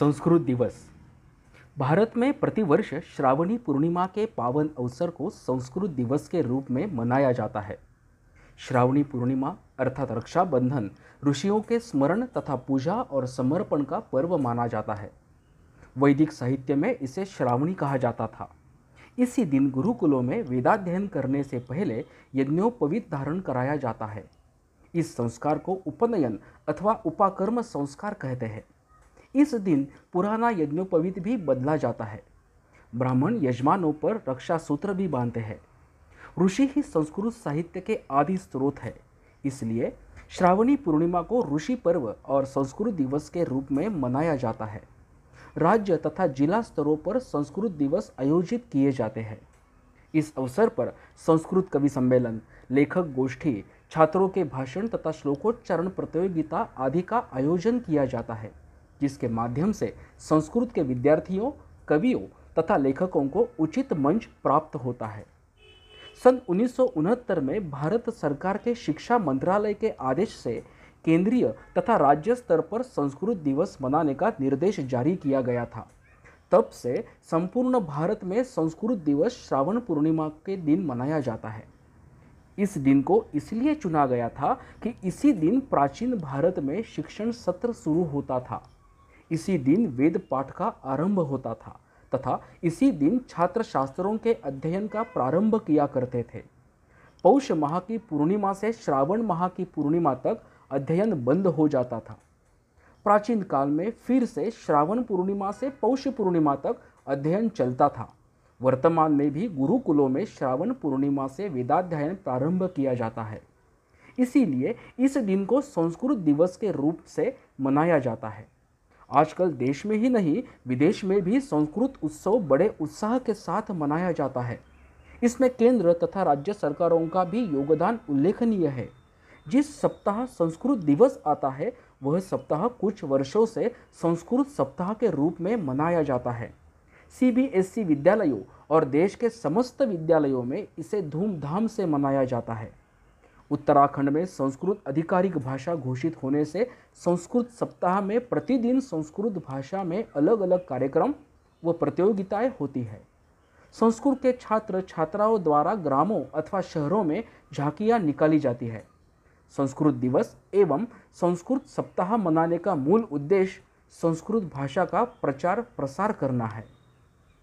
संस्कृत दिवस। भारत में प्रतिवर्ष श्रावणी पूर्णिमा के पावन अवसर को संस्कृत दिवस के रूप में मनाया जाता है। श्रावणी पूर्णिमा अर्थात रक्षाबंधन, ऋषियों के स्मरण तथा पूजा और समर्पण का पर्व माना जाता है। वैदिक साहित्य में इसे श्रावणी कहा जाता था। इसी दिन गुरुकुलों में वेदाध्ययन करने से पहले यज्ञोपवीत धारण कराया जाता है। इस संस्कार को उपनयन अथवा उपाकर्म संस्कार कहते हैं। इस दिन पुराना यज्ञोपवीत भी बदला जाता है। ब्राह्मण यजमानों पर रक्षा सूत्र भी बांधते हैं। ऋषि ही संस्कृत साहित्य के आदि स्रोत है। इसलिए श्रावणी पूर्णिमा को ऋषि पर्व और संस्कृत दिवस के रूप में मनाया जाता है। राज्य तथा जिला स्तरों पर संस्कृत दिवस आयोजित किए जाते हैं। इस अवसर पर संस्कृत कवि सम्मेलन, लेखक गोष्ठी, छात्रों के भाषण तथा श्लोकोच्चारण प्रतियोगिता आदि का आयोजन किया जाता है। जिसके माध्यम से संस्कृत के विद्यार्थियों, कवियों तथा लेखकों को उचित मंच प्राप्त होता है। सन उन्नीस सौ उनहत्तर में भारत सरकार के शिक्षा मंत्रालय के आदेश से केंद्रीय तथा राज्य स्तर पर संस्कृत दिवस मनाने का निर्देश जारी किया गया था। तब से संपूर्ण भारत में संस्कृत दिवस श्रावण पूर्णिमा के दिन मनाया जाता है। इस दिन को इसलिए चुना गया था कि इसी दिन प्राचीन भारत में शिक्षण सत्र शुरू होता था। इसी दिन वेद पाठ का आरंभ होता था, तथा इसी दिन छात्र शास्त्रों के अध्ययन का प्रारंभ किया करते थे। पौष माह की पूर्णिमा से श्रावण माह की पूर्णिमा तक अध्ययन बंद हो जाता था। प्राचीन काल में फिर से श्रावण पूर्णिमा से पौष पूर्णिमा तक अध्ययन चलता था। वर्तमान में भी गुरुकुलों में श्रावण पूर्णिमा से वेदाध्ययन प्रारंभ किया जाता है। इसीलिए इस दिन को संस्कृत दिवस के रूप से मनाया जाता है। आजकल देश में ही नहीं, विदेश में भी संस्कृत उत्सव बड़े उत्साह के साथ मनाया जाता है। इसमें केंद्र तथा राज्य सरकारों का भी योगदान उल्लेखनीय है। जिस सप्ताह संस्कृत दिवस आता है, वह सप्ताह कुछ वर्षों से संस्कृत सप्ताह के रूप में मनाया जाता है। सीबीएसई विद्यालयों और देश के समस्त विद्यालयों में इसे धूमधाम से मनाया जाता है। उत्तराखंड में संस्कृत आधिकारिक भाषा घोषित होने से संस्कृत सप्ताह में प्रतिदिन संस्कृत भाषा में अलग अलग कार्यक्रम व प्रतियोगिताएँ होती है। संस्कृत के छात्र छात्राओं द्वारा ग्रामों अथवा शहरों में झांकियाँ निकाली जाती है। संस्कृत दिवस एवं संस्कृत सप्ताह मनाने का मूल उद्देश्य संस्कृत भाषा का प्रचार प्रसार करना है।